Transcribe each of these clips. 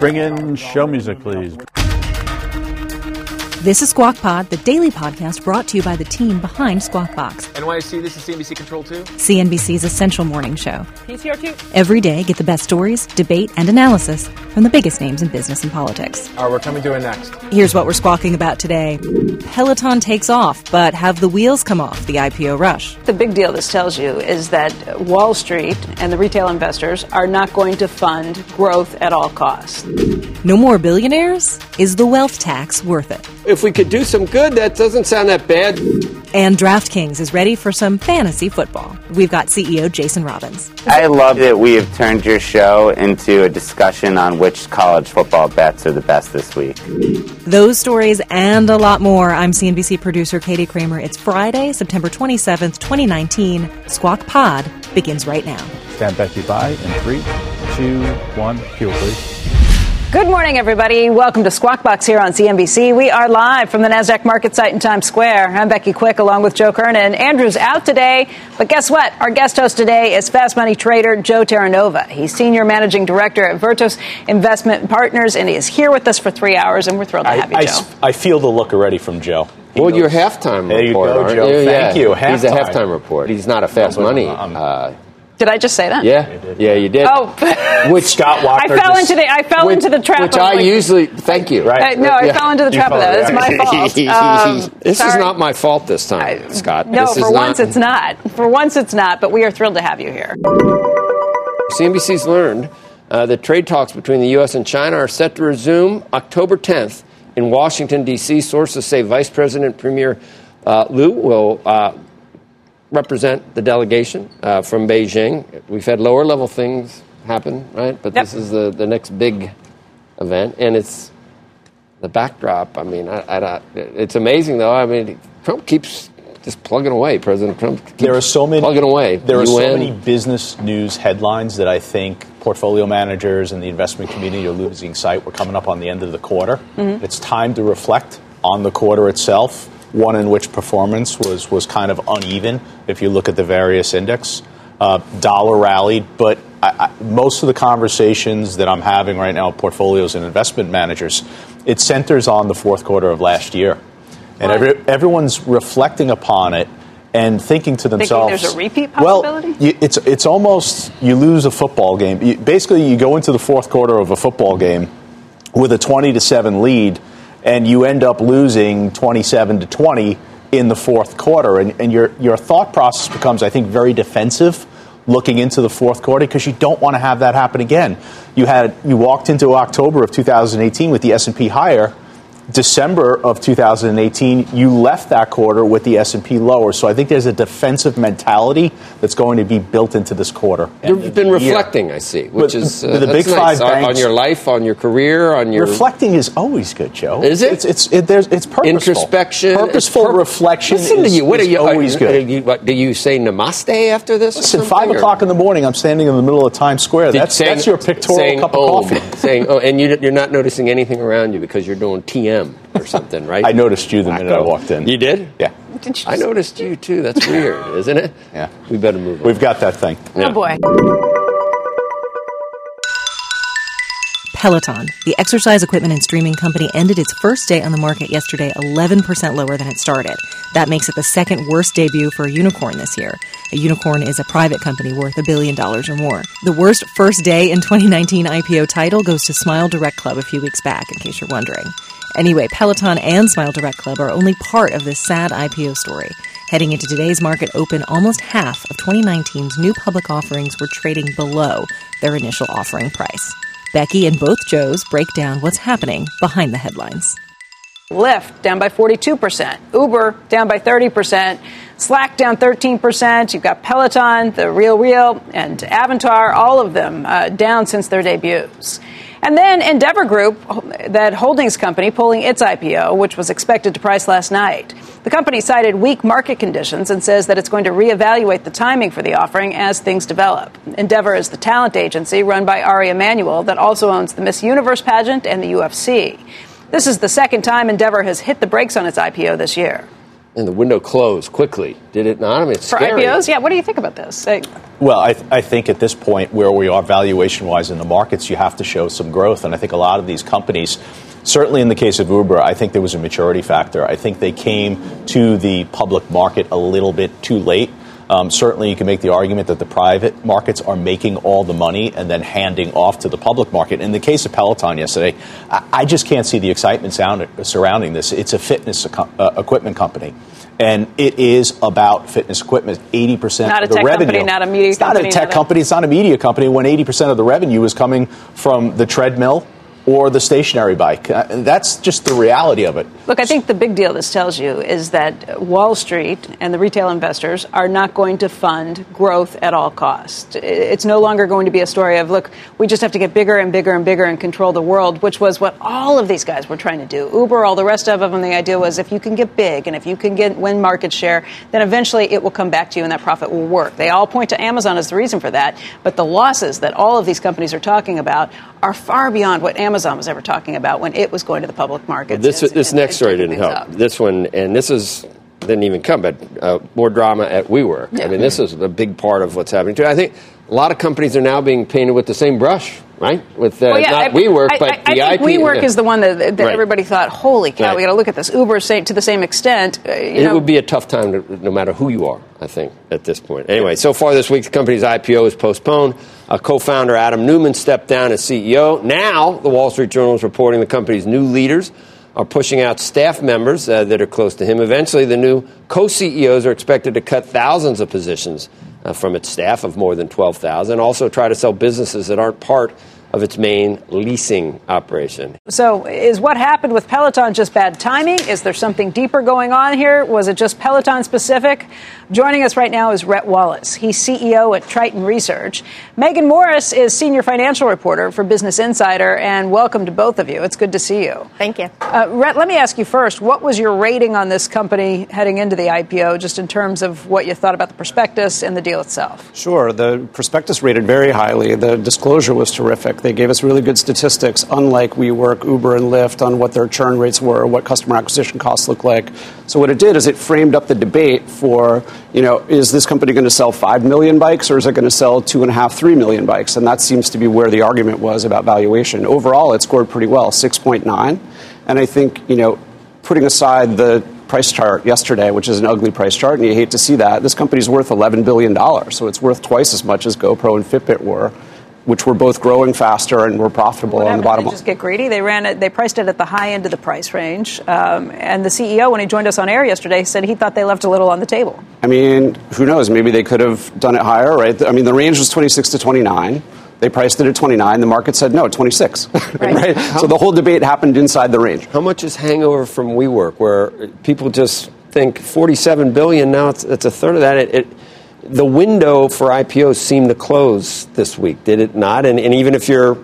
Bring in show music, please. This is Squawk Pod, the daily podcast brought to you by the team behind Squawk Box. NYC, this is CNBC Control 2. CNBC's essential morning show. PCR 2. Every day, get the best stories, debate, and analysis from the biggest names in business and politics. All right, we're coming to it next. Here's what we're squawking about today Peloton takes off, but have the wheels come off the IPO rush? The big deal this tells you is that Wall Street and the retail investors are not going to fund growth at all costs. No more billionaires? Is the wealth tax worth it? If we could do some good, that doesn't sound that bad. And DraftKings is ready for some fantasy football. We've got CEO Jason Robins. I love that we have turned your show into a discussion on which college football bets are the best this week. Those stories and a lot more. I'm CNBC producer Katie Kramer. It's Friday, September 27th, 2019. Squawk Pod begins right now. Stand back, you by in three, two, one. Fuel, please. Good morning, everybody. Welcome to Squawk Box here on CNBC. We are live from the NASDAQ market site in Times Square. I'm Becky Quick along with Joe Kernan. Andrew's out today, but guess what? Our guest host today is fast money trader Joe Terranova. He's senior managing director at Virtus Investment Partners, and he is here with us for three hours, and we're thrilled to have you, I, Joe. I feel the look already from Joe. He Well, knows. you're halftime There you report, go, aren't Joe. you? Thank yeah. you. He's a Halftime. halftime report. He's not a fast No, but money. I'm- Uh, Did I just say that? yeah, yeah, you did. Oh, which Scott Walker I fell just- into the I fell which, into the trap. Which of, I like- usually thank you. Right. Uh, no, I Yeah. fell into the trap of that. It's my fault. Um, this sorry. is not my fault this time, Scott. No, this for is once not, it's not. For once it's not, but we are thrilled to have you here. CNBC's learned uh, that trade talks between the U.S. and China are set to resume October 10th in Washington, D.C. Sources say Vice President Premier uh, Liu will uh, represent the delegation uh, from Beijing. We've had lower level things happen, right? But Yep. this is the, the next big event, and it's the backdrop. I mean, I, I, don't- it's amazing, though. I mean, Trump keeps just plugging away. President Trump keeps There are so many plugging away. There are so many business news headlines that I think portfolio managers and the investment community are losing sight. We're coming up on the end of the quarter. Mm-hmm. It's time to reflect on the quarter itself. One in which performance was was kind of uneven. If you look at the various index, uh, dollar rallied, but I, I, most of the conversations that I'm having right now with portfolios and investment managers, it centers on the fourth quarter of last year, and every, everyone's reflecting upon it and thinking to themselves, there's a repeat Well, you, it's it's almost you lose a football game. You, basically, you go into the fourth quarter of a football game with a twenty to seven lead, and you end up losing twenty seven to twenty in the fourth quarter, and, and your your thought process becomes, I think, very defensive. Looking into the fourth quarter because you don't want to have that happen again. You had you walked into October of 2018 with the S and P higher. December of 2018, you left that quarter with the S&P lower. So I think there's a defensive mentality that's going to be built into this quarter. You've been reflecting, I see, which But is the uh, big that's five nice. On- on your life, on your career, on your Reflecting is always good, Joe. Is it? It's it's it, there's, it's purposeful. introspection, Purposeful pur- reflection Listen is, to you. What are you? always are, good. Are you, what, do you say namaste after this? Listen, five or- o'clock in the morning, I'm standing in the middle of Times Square. Did- That's saying- that's your pictorial saying, cup of oh, coffee. saying, oh, and you, you're not noticing anything around you because you're doing TM or something, right? I noticed you the minute I walked in. You did? Yeah, Did you I noticed you too. That's weird, isn't it? Yeah. We better move on. we've got that thing. Oh boy. Peloton, the exercise equipment and streaming company, ended its first day on the market yesterday 11% lower than it started. That makes it the second worst debut for a unicorn this year. A unicorn is a private company worth a billion dollars or more. The worst first day in 2019 IPO title goes to Smile Direct Club a few weeks back, in case you're wondering. Anyway, Peloton and Smile Direct Club are only part of this sad IPO story. Heading into today's market open, almost half of 2019's new public offerings were trading below their initial offering price. Becky and both Joes break down what's happening behind the headlines. Lyft down by 42%, Uber down by 30%, Slack down 13%. You've got Peloton, the Real Real, and Avantor, all of them uh, down since their debuts. And then Endeavor Group, that holdings company, pulling its IPO, which was expected to price last night. The company cited weak market conditions and says that it's going to reevaluate the timing for the offering as things develop. Endeavor is the talent agency run by Ari Emanuel that also owns the Miss Universe pageant and the UFC. This is the second time Endeavor has hit the brakes on its IPO this year and the window closed quickly, did it not? I mean, it's for scary. IPOs. Yeah, what do you think about this? well, I, th- I, think at this point, where we are valuation wise in the markets, you have to show some growth, and I think a lot of these companies. Certainly, in the case of Uber, I think there was a maturity factor. I think they came to the public market a little bit too late. Um, certainly, you can make the argument that the private markets are making all the money and then handing off to the public market. In the case of Peloton yesterday, I, I just can't see the excitement sound, surrounding this. It's a fitness uh, equipment company. And it is about fitness equipment. 80% not of the revenue. Company, not a media it's company. not a tech company. It's not a media company when 80% of the revenue is coming from the treadmill or the stationary bike. Uh, that's just the reality of it. Look, I think the big deal this tells you is that Wall Street and the retail investors are not going to fund growth at all costs. It's no longer going to be a story of, look, we just have to get bigger and bigger and bigger and control the world, which was what all of these guys were trying to do. Uber, all the rest of them, the idea was if you can get big and if you can get win market share, then eventually it will come back to you and that profit will work. They all point to Amazon as the reason for that, but the losses that all of these companies are talking about are far beyond what Amazon was ever talking about when it was going to the public market. This, this next story didn't help. Up. This one, and this is didn't even come, but uh, more drama at WeWork. Yeah. I mean, this is a big part of what's happening too. I think a lot of companies are now being painted with the same brush, right? With uh, well, yeah, not I, WeWork, I, but I, the I IP. WeWork yeah. is the one that, that right. everybody thought, "Holy cow, right. we got to look at this." Uber, say, to the same extent, uh, it know. would be a tough time, to, no matter who you are. I think at this point. Anyway, so far this week, the company's IPO is postponed. A co-founder Adam Neumann stepped down as CEO. Now, the Wall Street Journal is reporting the company's new leaders are pushing out staff members uh, that are close to him. Eventually, the new co CEOs are expected to cut thousands of positions uh, from its staff of more than 12,000, also try to sell businesses that aren't part of its main leasing operation. So, is what happened with Peloton just bad timing? Is there something deeper going on here? Was it just Peloton specific? Joining us right now is Rett Wallace. He's CEO at Triton Research. Megan Morris is senior financial reporter for Business Insider, and welcome to both of you. It's good to see you. Thank you. Uh, Rett, let me ask you first what was your rating on this company heading into the IPO, just in terms of what you thought about the prospectus and the deal itself? Sure. The prospectus rated very highly. The disclosure was terrific. They gave us really good statistics, unlike WeWork, Uber, and Lyft, on what their churn rates were, what customer acquisition costs look like. So, what it did is it framed up the debate for you know, is this company going to sell 5 million bikes or is it going to sell 2.5, 3 million bikes? And that seems to be where the argument was about valuation. Overall, it scored pretty well, 6.9. And I think, you know, putting aside the price chart yesterday, which is an ugly price chart, and you hate to see that, this company's worth $11 billion. So it's worth twice as much as GoPro and Fitbit were which were both growing faster and were profitable what on the bottom line. Just get greedy. They ran it. They priced it at the high end of the price range. Um, and the CEO, when he joined us on air yesterday, said he thought they left a little on the table. I mean, who knows? Maybe they could have done it higher, right? I mean, the range was 26 to 29. They priced it at 29. The market said no, 26. Right. right? So the whole debate happened inside the range. How much is hangover from WeWork, where people just think 47 billion? Now it's, it's a third of that. It, it, the window for IPOs seemed to close this week, did it not? And, and even if you're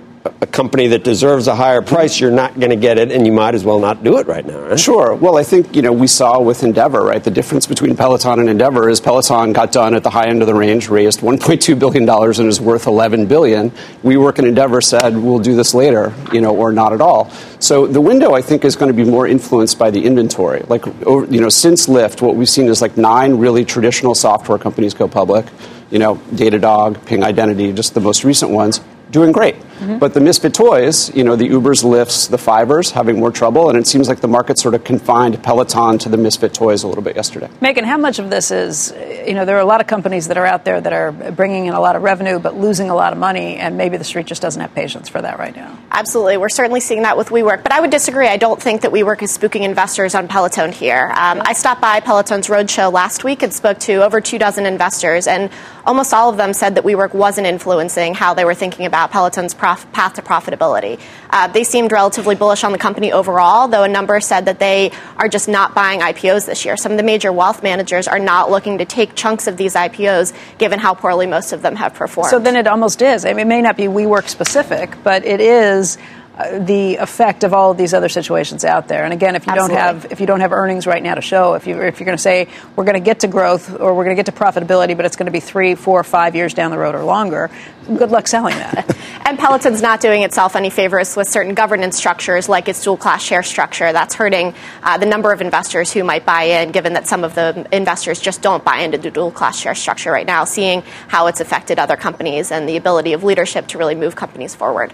a company that deserves a higher price, you're not going to get it, and you might as well not do it right now. Right? Sure. Well, I think you know we saw with Endeavor, right? The difference between Peloton and Endeavor is Peloton got done at the high end of the range, raised 1.2 billion dollars, and is worth 11 billion. WeWork and Endeavor said we'll do this later, you know, or not at all. So the window, I think, is going to be more influenced by the inventory. Like, you know, since Lyft, what we've seen is like nine really traditional software companies go public. You know, Datadog, Ping Identity, just the most recent ones doing great. Mm-hmm. But the misfit toys, you know, the Ubers, Lyfts, the Fiverrs, having more trouble, and it seems like the market sort of confined Peloton to the misfit toys a little bit yesterday. Megan, how much of this is, you know, there are a lot of companies that are out there that are bringing in a lot of revenue but losing a lot of money, and maybe the street just doesn't have patience for that right now. Absolutely, we're certainly seeing that with WeWork, but I would disagree. I don't think that WeWork is spooking investors on Peloton here. Um, I stopped by Peloton's roadshow last week and spoke to over two dozen investors, and almost all of them said that WeWork wasn't influencing how they were thinking about Peloton's prof- path to profitability. Uh, they seemed relatively bullish on the company overall, though a number said that they are just not buying IPOs this year. Some of the major wealth managers are not looking to take chunks of these IPOs, given how poorly most of them have performed. So then it almost is. I mean, it may not be WeWork specific, but it is the effect of all of these other situations out there. And again, if you Absolutely. don't have if you don't have earnings right now to show, if you if you're going to say we're going to get to growth or we're going to get to profitability, but it's going to be three, four, five years down the road or longer, good luck selling that. And Peloton's not doing itself any favors with certain governance structures, like its dual class share structure. That's hurting uh, the number of investors who might buy in, given that some of the investors just don't buy into the dual class share structure right now, seeing how it's affected other companies and the ability of leadership to really move companies forward.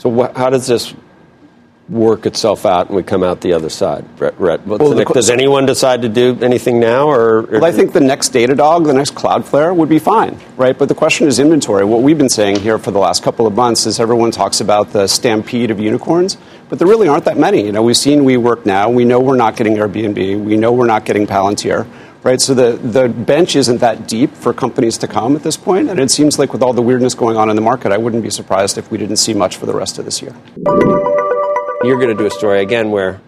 So wh- how does this work itself out and we come out the other side? Brett, Brett, Well, the the next- qu- does anyone decide to do anything now? Or, Well, I think the next Datadog, the next Cloudflare would be fine, right? But the question is inventory. What we've been saying here for the last couple of months is everyone talks about the stampede of unicorns, but there really aren't that many. You know, we've seen WeWork now. We know we're not getting Airbnb. We know we're not getting Palantir, right? So the, the bench isn't that deep for companies to come at this point, and it seems like with all the weirdness going on in the market, I wouldn't be surprised if we didn't see much for the rest of this year. you're going to do a story again where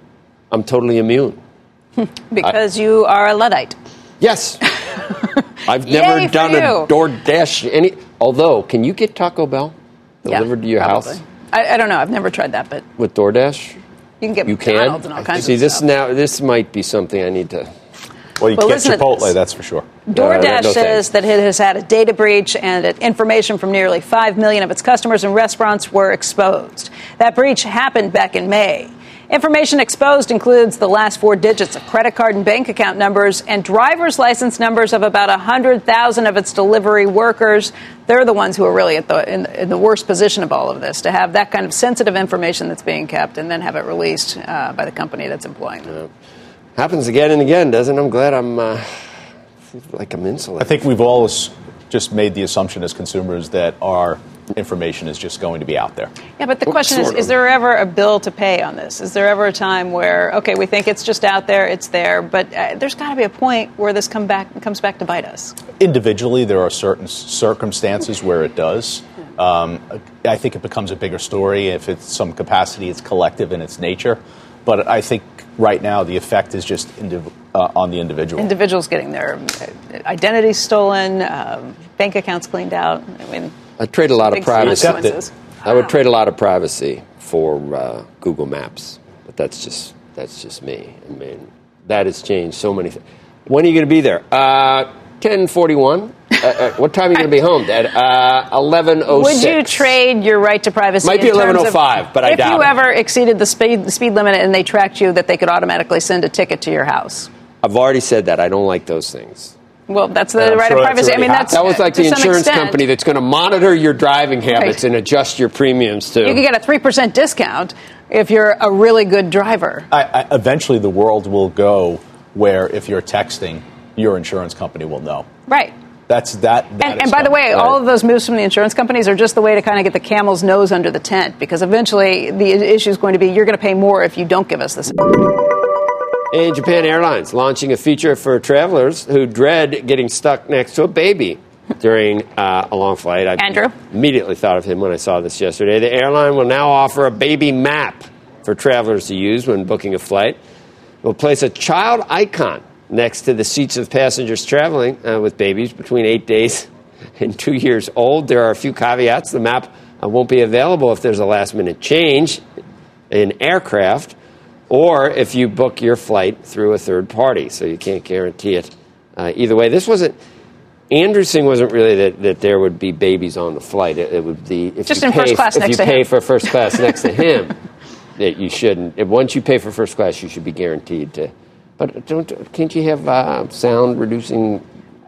I'm totally immune. because you are a Luddite. Yes. I've never Yay done a DoorDash any. Although, can you get Taco Bell Yeah, delivered to your probably. house I, I don't know. I've never tried that, but with DoorDash? you can get You can. McDonald's and all kinds See, of this stuff. now this might be something I need to. Well, you Well, get Chipotle, that's for sure. DoorDash no says that it has had a data breach and that information from nearly 5 million of its customers and restaurants were exposed. That breach happened back in May. Information exposed includes the last four digits of credit card and bank account numbers and driver's license numbers of about 100,000 of its delivery workers. They're the ones who are really at the, in, in the worst position of all of this to have that kind of sensitive information that's being kept and then have it released uh, by the company that's employing them. Happens again and again, doesn't? it? I'm glad I'm uh, like I'm insulated. I think we've always just made the assumption as consumers that our information is just going to be out there. Yeah, but the Well, question is sort is of. there ever a bill to pay on this? Is there ever a time where, okay, we think it's just out there, it's there, but uh, there's got to be a point where this come back, comes back to bite us? Individually, there are certain circumstances where it does. Um, I think it becomes a bigger story if it's some capacity, it's collective in its nature. But I think right now the effect is just indiv- uh, on the individual. Individuals getting their uh, identities stolen, um, bank accounts cleaned out. I mean, I trade a lot of privacy. I would trade a lot of privacy for uh, Google Maps, but that's just that's just me. I mean, that has changed so many. Th- when are you going to be there? Uh, Ten forty-one. Uh, uh, what time are you going to be home, Dad? Uh, Eleven oh Would you trade your right to privacy? Might be in terms of- 11:05, but I if doubt you it. ever exceeded the speed, speed limit and they tracked you, that they could automatically send a ticket to your house. I've already said that. I don't like those things. Well, that's the I'm right sure of privacy. I mean, already that's That was like the some insurance extent. company that's going to monitor your driving habits Right. and adjust your premiums too. You can get a three percent discount if you're a really good driver. I, I, eventually, the world will go where if you're texting, your insurance company will know. Right. That's that. that And, and by the coming. way, all of those moves from the insurance companies are just the way to kind of get the camel's nose under the tent because eventually the issue is going to be you're going to pay more if you don't give us this. And Japan Airlines launching a feature for travelers who dread getting stuck next to a baby during uh, a long flight. I Andrew? immediately thought of him when I saw this yesterday. The airline will now offer a baby map for travelers to use when booking a flight. It will place a child icon next to the seats of passengers traveling uh, with babies between eight days and two years old. There are a few caveats. The map uh, won't be available if there's a last minute change in aircraft or if you book your flight through a third party. So you can't guarantee it uh, either way. This wasn't. Andrew's thing wasn't really that, that there would be babies on the flight. It, it would be if Just you in pay, first class if next you to pay him. for first class next to him, that you shouldn't. If once you pay for first class, you should be guaranteed to. But don't can't you have uh, sound reducing?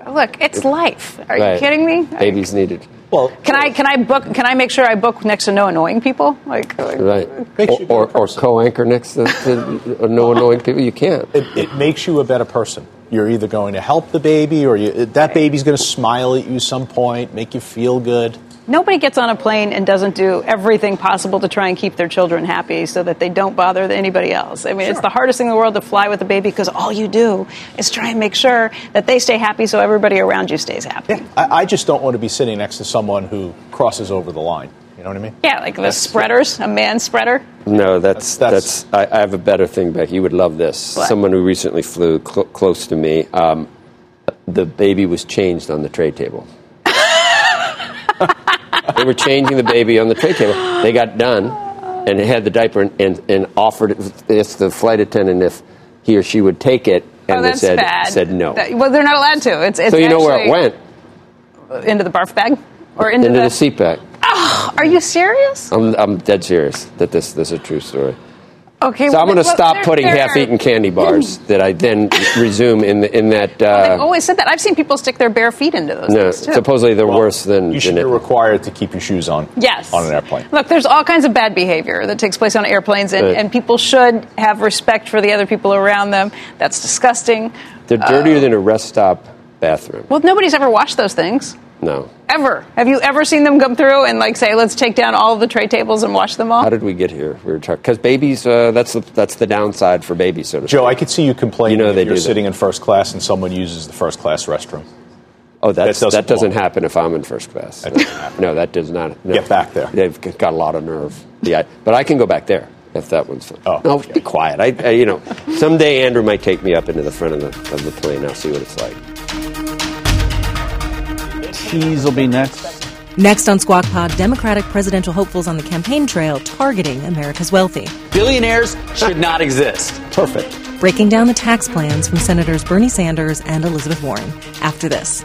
Look, it's life. Are Right. you kidding me? Babies needed. well, Can I can I book? Can I make sure I book next to no annoying people? Like, like- Right. Or, you a better or, or co-anchor next to, to no annoying people. You can't. it, it makes you a better person. You're either going to help the baby, or you, that baby's going to smile at you some point, make you feel good. Nobody gets on a plane and doesn't do everything possible to try and keep their children happy so that they don't bother anybody else. I mean, it's the hardest thing in the world to fly with a baby because all you do is try and make sure that they stay happy so everybody around you stays happy. I, I just don't want to be sitting next to someone who crosses over the line. You You know what I mean? Yeah, like the spreaders, a man spreader. No, that's That's- that's. I, I have a better thing, Becky. You would love this. What? Someone who recently flew cl- close to me. Um, the baby was changed on the tray table. They were changing the baby on the tray table. They got done, and had the diaper and, and, and offered it. It's the flight attendant if he or she would take it, and oh, they said bad. said no. That- well, they're not allowed to. It's, it's so you know where it went Into the barf bag or into, into the. the seat bag. Oh, Are you serious? I'm, I'm dead serious that this this is a true story. Okay. So I'm going to well, stop putting they're- half-eaten candy bars that I then resume in the, in that. They've Uh, always said that. I've seen people stick their bare feet into those no, things too. supposedly they're worse than. You should than be required to keep your shoes on. Yes. On an airplane. Look, there's all kinds of bad behavior that takes place on airplanes, and, Right. and people should have respect for the other people around them. That's disgusting. They're dirtier than a rest stop bathroom. Well, nobody's ever washed those things. No. Ever. Have you ever seen them come through and, like, say, let's take down all of the tray tables and wash them all? How did we get here? We were talking because babies. Uh, that's the that's the downside for babies. So to Joe, speak. I could see you complaining You know if they you're do that. sitting in first class and someone uses the first class restroom. Oh, that's, That doesn't that doesn't happen if I'm in first class. That. No, that does not. no. Get back there. They've got a lot of nerve. Yeah, but I can go back there if that one's fun. Oh, no, okay. be quiet. I, I, you know, someday Andrew might take me up into the front of the of the plane. I'll see what it's like. Cheese will be next. Next on Squawk Pod, Democratic presidential hopefuls on the campaign trail targeting America's wealthy. Billionaires should not exist. Perfect. Breaking down the tax plans from Senators Bernie Sanders and Elizabeth Warren. After this.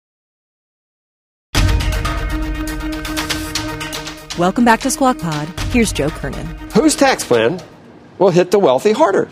Welcome back to Squawk Pod. Here's Joe Kernan. Whose tax plan will hit the wealthy harder?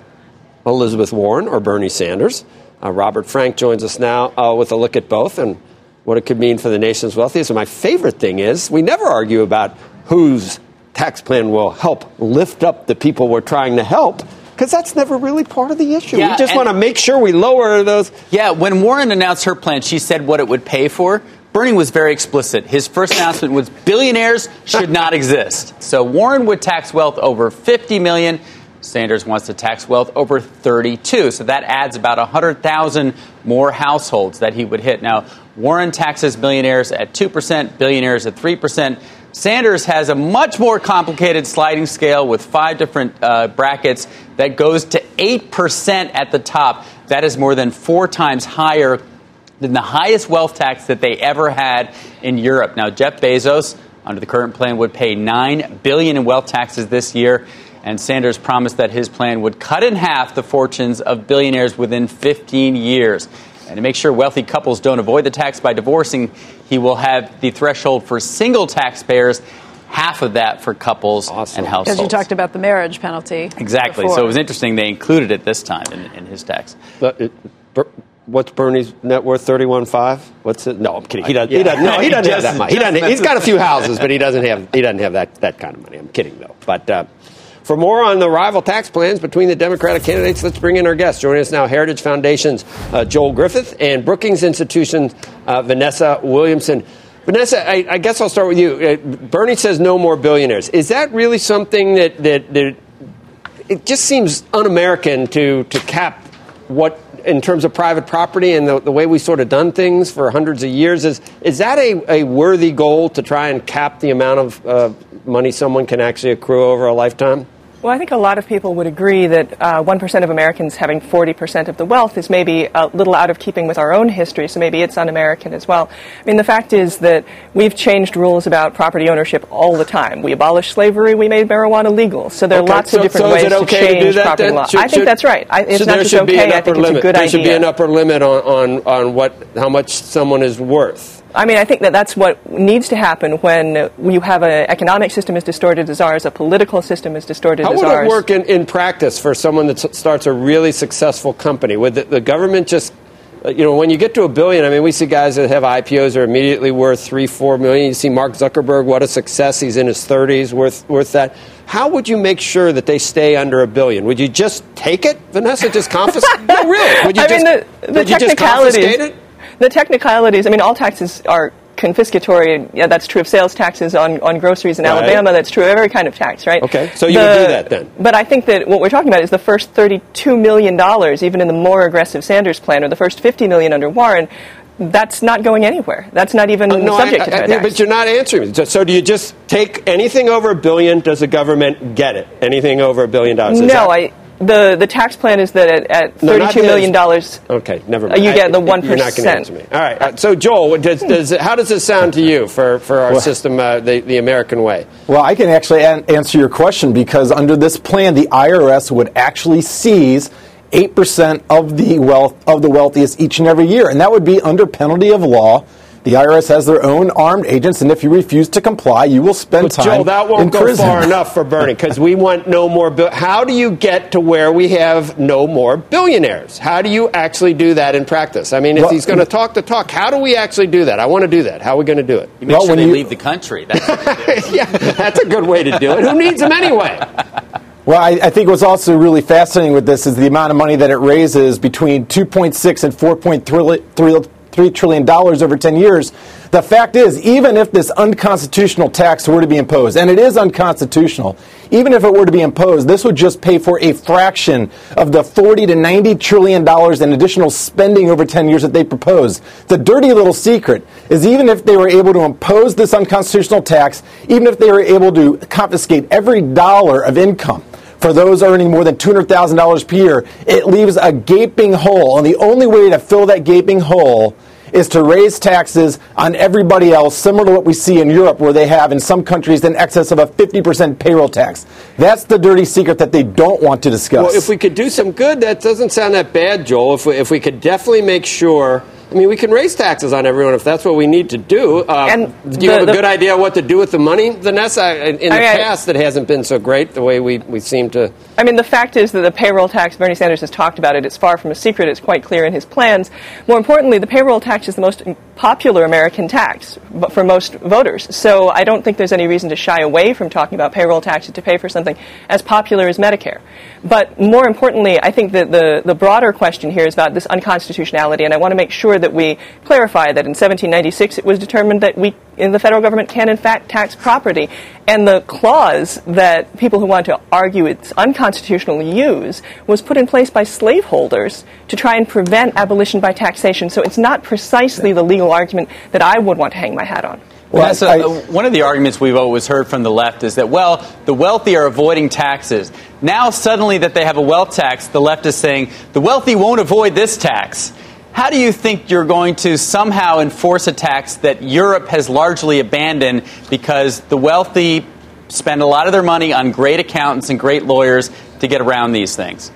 Elizabeth Warren or Bernie Sanders? Uh, Robert Frank joins us now uh, with a look at both and what it could mean for the nation's wealthiest. And my favorite thing is we never argue about whose tax plan will help lift up the people we're trying to help because that's never really part of the issue. Yeah, we just want to make sure we lower those. Yeah, when Warren announced her plan, she said what it would pay for. Bernie was very explicit. His first announcement was billionaires should not exist. So Warren would tax wealth over 50 million. Sanders wants to tax wealth over 32. So that adds about 100,000 more households that he would hit. Now, Warren taxes millionaires at 2%, billionaires at 3%. Sanders has a much more complicated sliding scale with five different uh, brackets that goes to 8% at the top. That is more than four times higher than the highest wealth tax that they ever had in Europe. Now, Jeff Bezos, under the current plan, would pay nine billion in wealth taxes this year, and Sanders promised that his plan would cut in half the fortunes of billionaires within 15 years. And to make sure wealthy couples don't avoid the tax by divorcing, he will have the threshold for single taxpayers, half of that for couples and households. Because you talked about the marriage penalty. exactly. before. So it was interesting they included it this time in, in his tax. But it, Ber- what's Bernie's net worth? Thirty-one five. What's it? No, I'm kidding. He doesn't. Yeah. He doesn't. No, he, he doesn't have that much. He doesn't. He's got a few houses, but he doesn't have. He doesn't have that that kind of money. I'm kidding though. But uh, for more on the rival tax plans between the Democratic candidates, let's bring in our guests. Joining us now, Heritage Foundation's uh, Joel Griffith and Brookings Institution's uh, Vanessa Williamson. Vanessa, I, I guess I'll start with you. Uh, Bernie says no more billionaires. Is that really something that that, that it just seems un-American to to cap what in terms of private property and the, the way we sort of done things for hundreds of years. Is is that a, a worthy goal to try and cap the amount of uh, money someone can actually accrue over a lifetime? Well, I think a lot of people would agree that uh, 1% of Americans having 40% of the wealth is maybe a little out of keeping with our own history, so maybe it's un American as well. I mean, the fact is that we've changed rules about property ownership all the time. We abolished slavery, we made marijuana legal. So there are Okay, lots so- of different so ways okay to to change that property then? law. Should- I think should- that's right. I, it's so not there just okay, I think limit. it's a good there idea. should be an upper limit on, on, on what how much someone is worth. I mean, I think that that's what needs to happen when you have an economic system as distorted as ours, a political system as distorted How as ours. How would it work in, in practice for someone that s- starts a really successful company? Would the, the government just uh, you know, when you get to a billion, I mean, we see guys that have IPOs are immediately worth three, four million. You see Mark Zuckerberg, what a success! He's in his 30s, worth worth that. How would you make sure that they stay under a billion? Would you just take it, Vanessa? Just confiscate? no, really? Would you I just, mean, the, the would you just technicalities. confiscate it? The technicalities. I mean, all taxes are confiscatory. Yeah, that's true of sales taxes on, on groceries in Right. Alabama. That's true of every kind of tax, right? Okay, so you would do that then? But I think that what we're talking about is the first $32 million, even in the more aggressive Sanders plan, or the first 50 million under Warren. That's not going anywhere. That's not even Uh, no, subject I- to I- yeah, tax. but you're not answering me. So, so do you just take anything over a billion? Does the government get it? Anything over a billion dollars? Is No, that- I. The, the tax plan is that at, at No, not $32 million Okay, never mind. you I- get the one You're not going to 1%. answer me. All right. uh, So, Joel, does, does, how does this sound to you for, for our Well- system, uh, the, the American way? Well, I can actually an- answer your question because under this plan, the IRS would actually seize 8% of the wealth of the wealthiest each and every year, and that would be under penalty of law. The IRS has their own armed agents, and if you refuse to comply, you will spend But time Joel, that in won't go prison. far enough for Bernie because we want no more. Bill- How do you get to where we have no more billionaires? How do you actually do that in practice? I mean, if Well, he's going to talk the talk, how do we actually do that? I want to do that. How are we going to do it? You make Well, sure when they you- leave the country. That's yeah, that's a good way to do it. Who needs them anyway? Well, I, I think what's also really fascinating with this is the amount of money that it raises between 2.6 and 4.3 trillion dollars over 10 years. The fact is, even if this unconstitutional tax were to be imposed, and it is unconstitutional, even if it were to be imposed, this would just pay for a fraction of the 40 to 90 trillion dollars in additional spending over 10 years that they propose. The dirty little secret is even if they were able to impose this unconstitutional tax, even if they were able to confiscate every dollar of income for those earning more than $200,000 per year, it leaves a gaping hole. And the only way to fill that gaping hole is to raise taxes on everybody else, similar to what we see in Europe, where they have in some countries in excess of a 50% payroll tax. That's the dirty secret that they don't want to discuss. Well, if we could do some good, that doesn't sound that bad, Joel. If we, if we could definitely make sure. I mean, we can raise taxes on everyone if that's what we need to do. Um, do you the- have a the- good idea what to do with the money, Vanessa? In, in the I mean, I- past, it hasn't been so great the way we, we seem to. I mean, the fact is that the payroll tax, Bernie Sanders has talked about it, it's far from a secret, it's quite clear in his plans. More importantly, the payroll tax is the most popular American tax for most voters. So I don't think there's any reason to shy away from talking about payroll taxes to pay for something as popular as Medicare. But more importantly, I think that the, the broader question here is about this unconstitutionality, and I want to make sure that we clarify that in 1796 it was determined that we, in the federal government, can in fact tax property. And the clause that people who want to argue it's unconstitutional use was put in place by slaveholders to try and prevent abolition by taxation. So it's not precisely the legal argument that I would want to hang my hat on. Well, that's a, one of the arguments we've always heard from the left is that, well, the wealthy are avoiding taxes. Now, suddenly, that they have a wealth tax, the left is saying the wealthy won't avoid this tax. How do you think you're going to somehow enforce a tax that Europe has largely abandoned because the wealthy spend a lot of their money on great accountants and great lawyers to get around these things?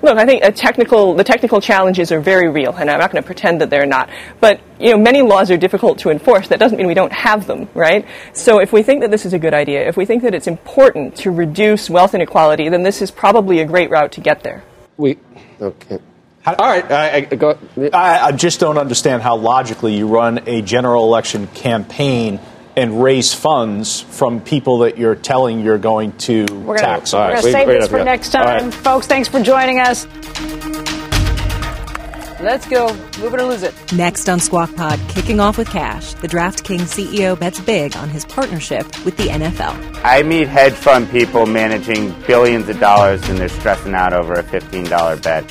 Look, I think a technical, the technical challenges are very real, and I'm not going to pretend that they're not. But you know, many laws are difficult to enforce. That doesn't mean we don't have them, right? So if we think that this is a good idea, if we think that it's important to reduce wealth inequality, then this is probably a great route to get there. We okay. All right, I, I, go. I, I just don't understand how logically you run a general election campaign and raise funds from people that you're telling you're going to We're gonna, tax. we're gonna save this for next time. Folks, thanks for joining us. Let's go. Move it or lose it. Next on Squawk Pod, kicking off with cash, the DraftKings CEO bets big on his partnership with the NFL. I meet hedge fund people managing billions of dollars and they're stressing out over a $15 bet.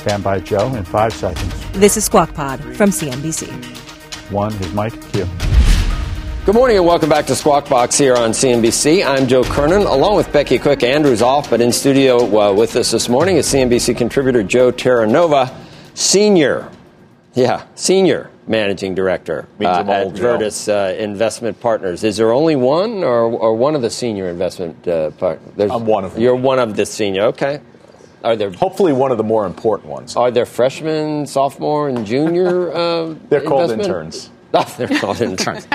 Stand by, Joe, in five seconds. This is Squawk Pod from CNBC. One, is Mike Q. Good morning and welcome back to Squawk Box here on CNBC. I'm Joe Kernan, along with Becky Quick. Andrew's off, but in studio uh, with us this morning is CNBC contributor Joe Terranova, senior, yeah, senior managing director uh, at Virtus uh, Investment Partners. Is there only one, or, or one of the senior investment uh, partners? I'm one of them. You're one of the senior. Okay. Are there hopefully one of the more important ones? Are there freshmen, sophomore, and junior? Uh, They're called interns. Oh, they're called interns.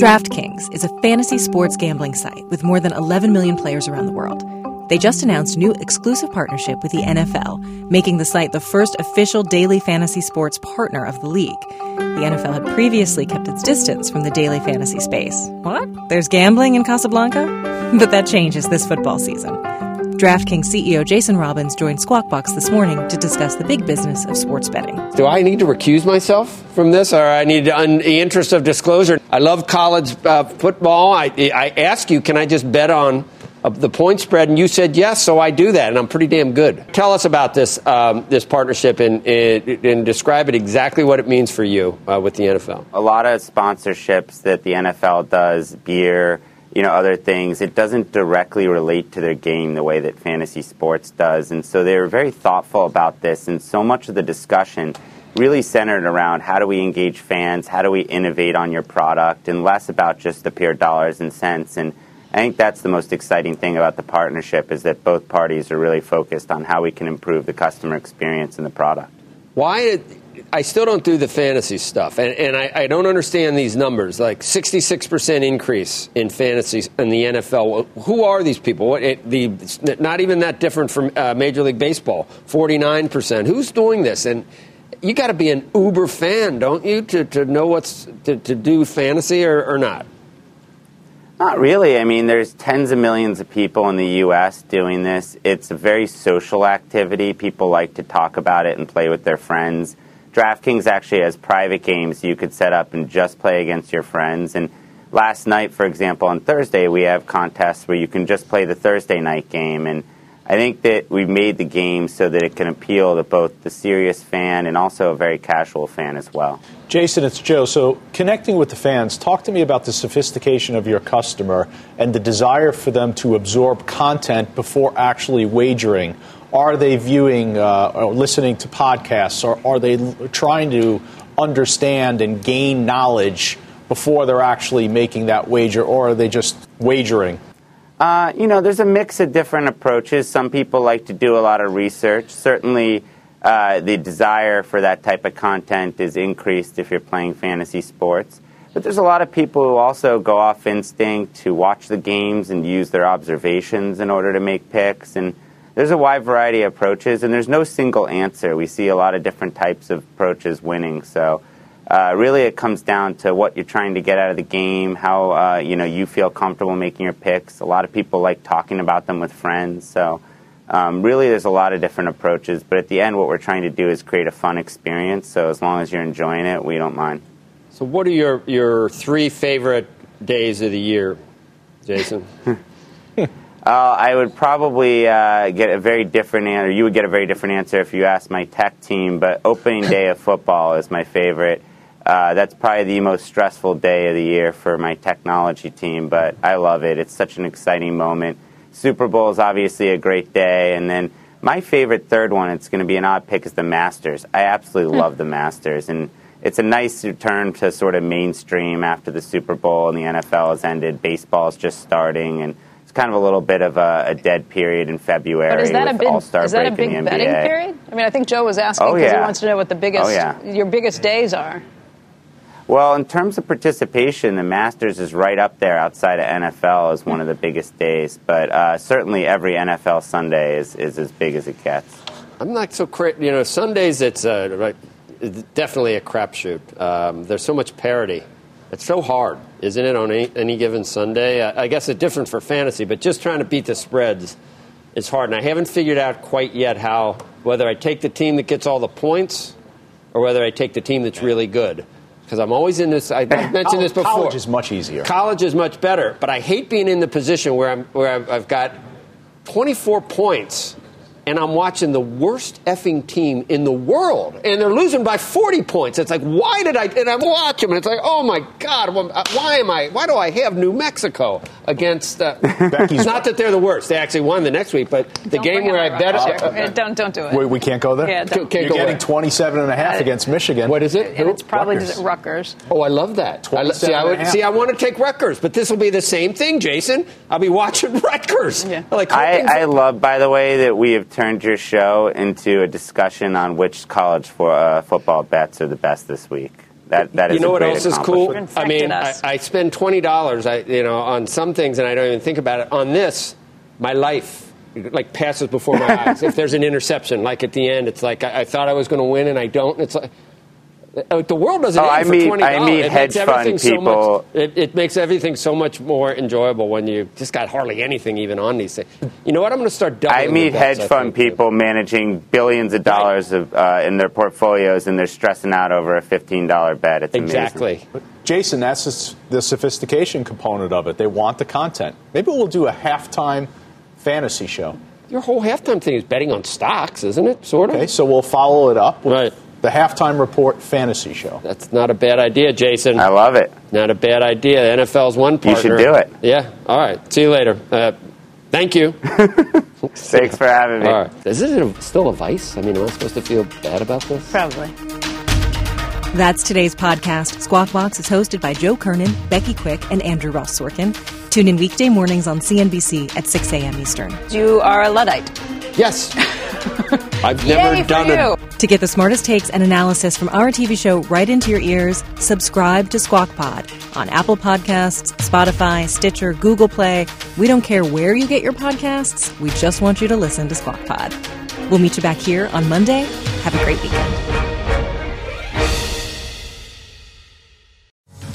DraftKings is a fantasy sports gambling site with more than 11 million players around the world. They just announced new exclusive partnership with the NFL, making the site the first official daily fantasy sports partner of the league. The NFL had previously kept its distance from the daily fantasy space. What? There's gambling in Casablanca? But that changes this football season. DraftKings CEO Jason Robins joined Squawk Box this morning to discuss the big business of sports betting. Do I need to recuse myself from this, or I need, to, in the interest of disclosure, I love college uh, football. I, I ask you, can I just bet on uh, the point spread? And you said yes, so I do that, and I'm pretty damn good. Tell us about this um, this partnership and, and, and describe it exactly what it means for you uh, with the NFL. A lot of sponsorships that the NFL does, beer, you know, other things, it doesn't directly relate to their game the way that fantasy sports does. And so they were very thoughtful about this, and so much of the discussion really centered around how do we engage fans, how do we innovate on your product, and less about just the pure dollars and cents. And I think that's the most exciting thing about the partnership is that both parties are really focused on how we can improve the customer experience and the product. Why? I still don't do the fantasy stuff, and, and I, I, don't understand these numbers. Like 66% increase in fantasy in the NFL. Who are these people? What, it, the, not even that different from uh, Major League Baseball. 49%. Who's doing this? And you got to be an uber fan, don't you, to, to know what's to, to do fantasy or, or not? Not really. I mean, there's tens of millions of people in the U.S. doing this. It's a very social activity. People like to talk about it and play with their friends. DraftKings actually has private games you could set up and just play against your friends. And last night, for example, on Thursday, we have contests where you can just play the Thursday night game. And I think that we've made the game so that it can appeal to both the serious fan and also a very casual fan as well. Jason, it's Joe. So, connecting with the fans, talk to me about the sophistication of your customer and the desire for them to absorb content before actually wagering. Are they viewing uh, or listening to podcasts, or are they trying to understand and gain knowledge before they're actually making that wager, or are they just wagering? Uh, you know, there's a mix of different approaches. Some people like to do a lot of research. Certainly, uh, the desire for that type of content is increased if you're playing fantasy sports. But there's a lot of people who also go off instinct to watch the games and use their observations in order to make picks. And there's a wide variety of approaches, and there's no single answer. We see a lot of different types of approaches winning. So uh, really, it comes down to what you're trying to get out of the game, how uh, you know you feel comfortable making your picks. A lot of people like talking about them with friends. So um, really, there's a lot of different approaches. But at the end, what we're trying to do is create a fun experience. So as long as you're enjoying it, we don't mind. So, what are your your three favorite days of the year, Jason? Uh, I would probably uh, get a very different answer. You would get a very different answer if you asked my tech team, but opening day of football is my favorite. Uh, that's probably the most stressful day of the year for my technology team, but I love it. It's such an exciting moment. Super Bowl is obviously a great day, and then my favorite third one, it's going to be an odd pick, is the Masters. I absolutely Hmm. love the Masters, and it's a nice return to sort of mainstream after the Super Bowl and the NFL has ended. Baseball is just starting, and kind of a little bit of a, a dead period in February But is that a with big All-Star is that a break big in the betting NBA. period? I mean, I think Joe was asking Oh, because he wants to know what the biggest Oh, yeah. your biggest days are. Well, in terms of participation, the Masters is right up there outside of NFL as one of the biggest days. But uh, certainly every NFL Sunday is, is as big as it gets. I'm not so cra You know, Sundays it's, uh, right, it's definitely a crapshoot. Um, there's so much parity. It's so hard, isn't it, on any, any given Sunday? I, I guess it's different for fantasy, but just trying to beat the spreads is hard. And I haven't figured out quite yet how whether I take the team that gets all the points or whether I take the team that's really good. Because I'm always in this. I, have mentioned this before. College is much easier. College is much better, but I hate being in the position where I'm where I've, I've got 24 points and I'm watching the worst effing team in the world, and they're losing by 40 points. It's like, why did I? And I watch them, and it's like, oh my God, why am I? Why do I have New Mexico against? Uh, not that they're the worst; they actually won the next week, but the Don't game where I bet Roger. uh, Uh, don't don't do it. We, we can't go there? Yeah, don't- You're Can't go getting where? 27 and a half Uh, against Michigan. What is it? and it's probably Rutgers. just Rutgers. Oh, I love that. I see, 27 I and a would, half. see, I want to take Rutgers, but this will be the same thing, Jason. I'll be watching Rutgers. Yeah. Like I, I love, by the way, that we have turned your show into a discussion on which college for, uh, football bets are the best this week. That that is you know a what great else is cool? I mean, I, I spend twenty dollars, you know, on some things, and I don't even think about it. On this, my life like passes before my eyes. If there's an interception, like at the end, it's like I, I thought I was going to win, and I don't. It's like. Uh, The world doesn't Oh, end I for meet- twenty I dollars. meet it hedge makes fund everything so people- much. It, it makes everything so much more enjoyable when you just got hardly anything even on these things. You know what? I'm going to start doubling. I meet hedge I fund think. people managing billions of dollars of, uh, in their portfolios, and they're stressing out over a fifteen dollar bet. It's amazing. Exactly jason, that's the the sophistication component of it. They want the content. Maybe we'll do a halftime fantasy show. Your whole halftime thing is betting on stocks, isn't it? Sort of. Okay, so we'll follow it up with Right. The halftime report fantasy show. That's not a bad idea, Jason. I love it. Not a bad idea. The NFL's one partner. You should do it. Yeah. All right. See you later. Uh, thank you. Thanks for having me. All right. Is it a, still a vice? I mean, am I supposed to feel bad about this? Probably. That's today's podcast. Squawk Box is hosted by Joe Kernen, Becky Quick, and Andrew Ross Sorkin. Tune in weekday mornings on CNBC at 6 a.m. Eastern. You are a Luddite. Yes. I've never Yay done you. it. To get the smartest takes and analysis from our TV show right into your ears, subscribe to Squawk Pod on Apple Podcasts, Spotify, Stitcher, Google Play. We don't care where you get your podcasts. We just want you to listen to Squawk Pod. We'll meet you back here on Monday. Have a great weekend.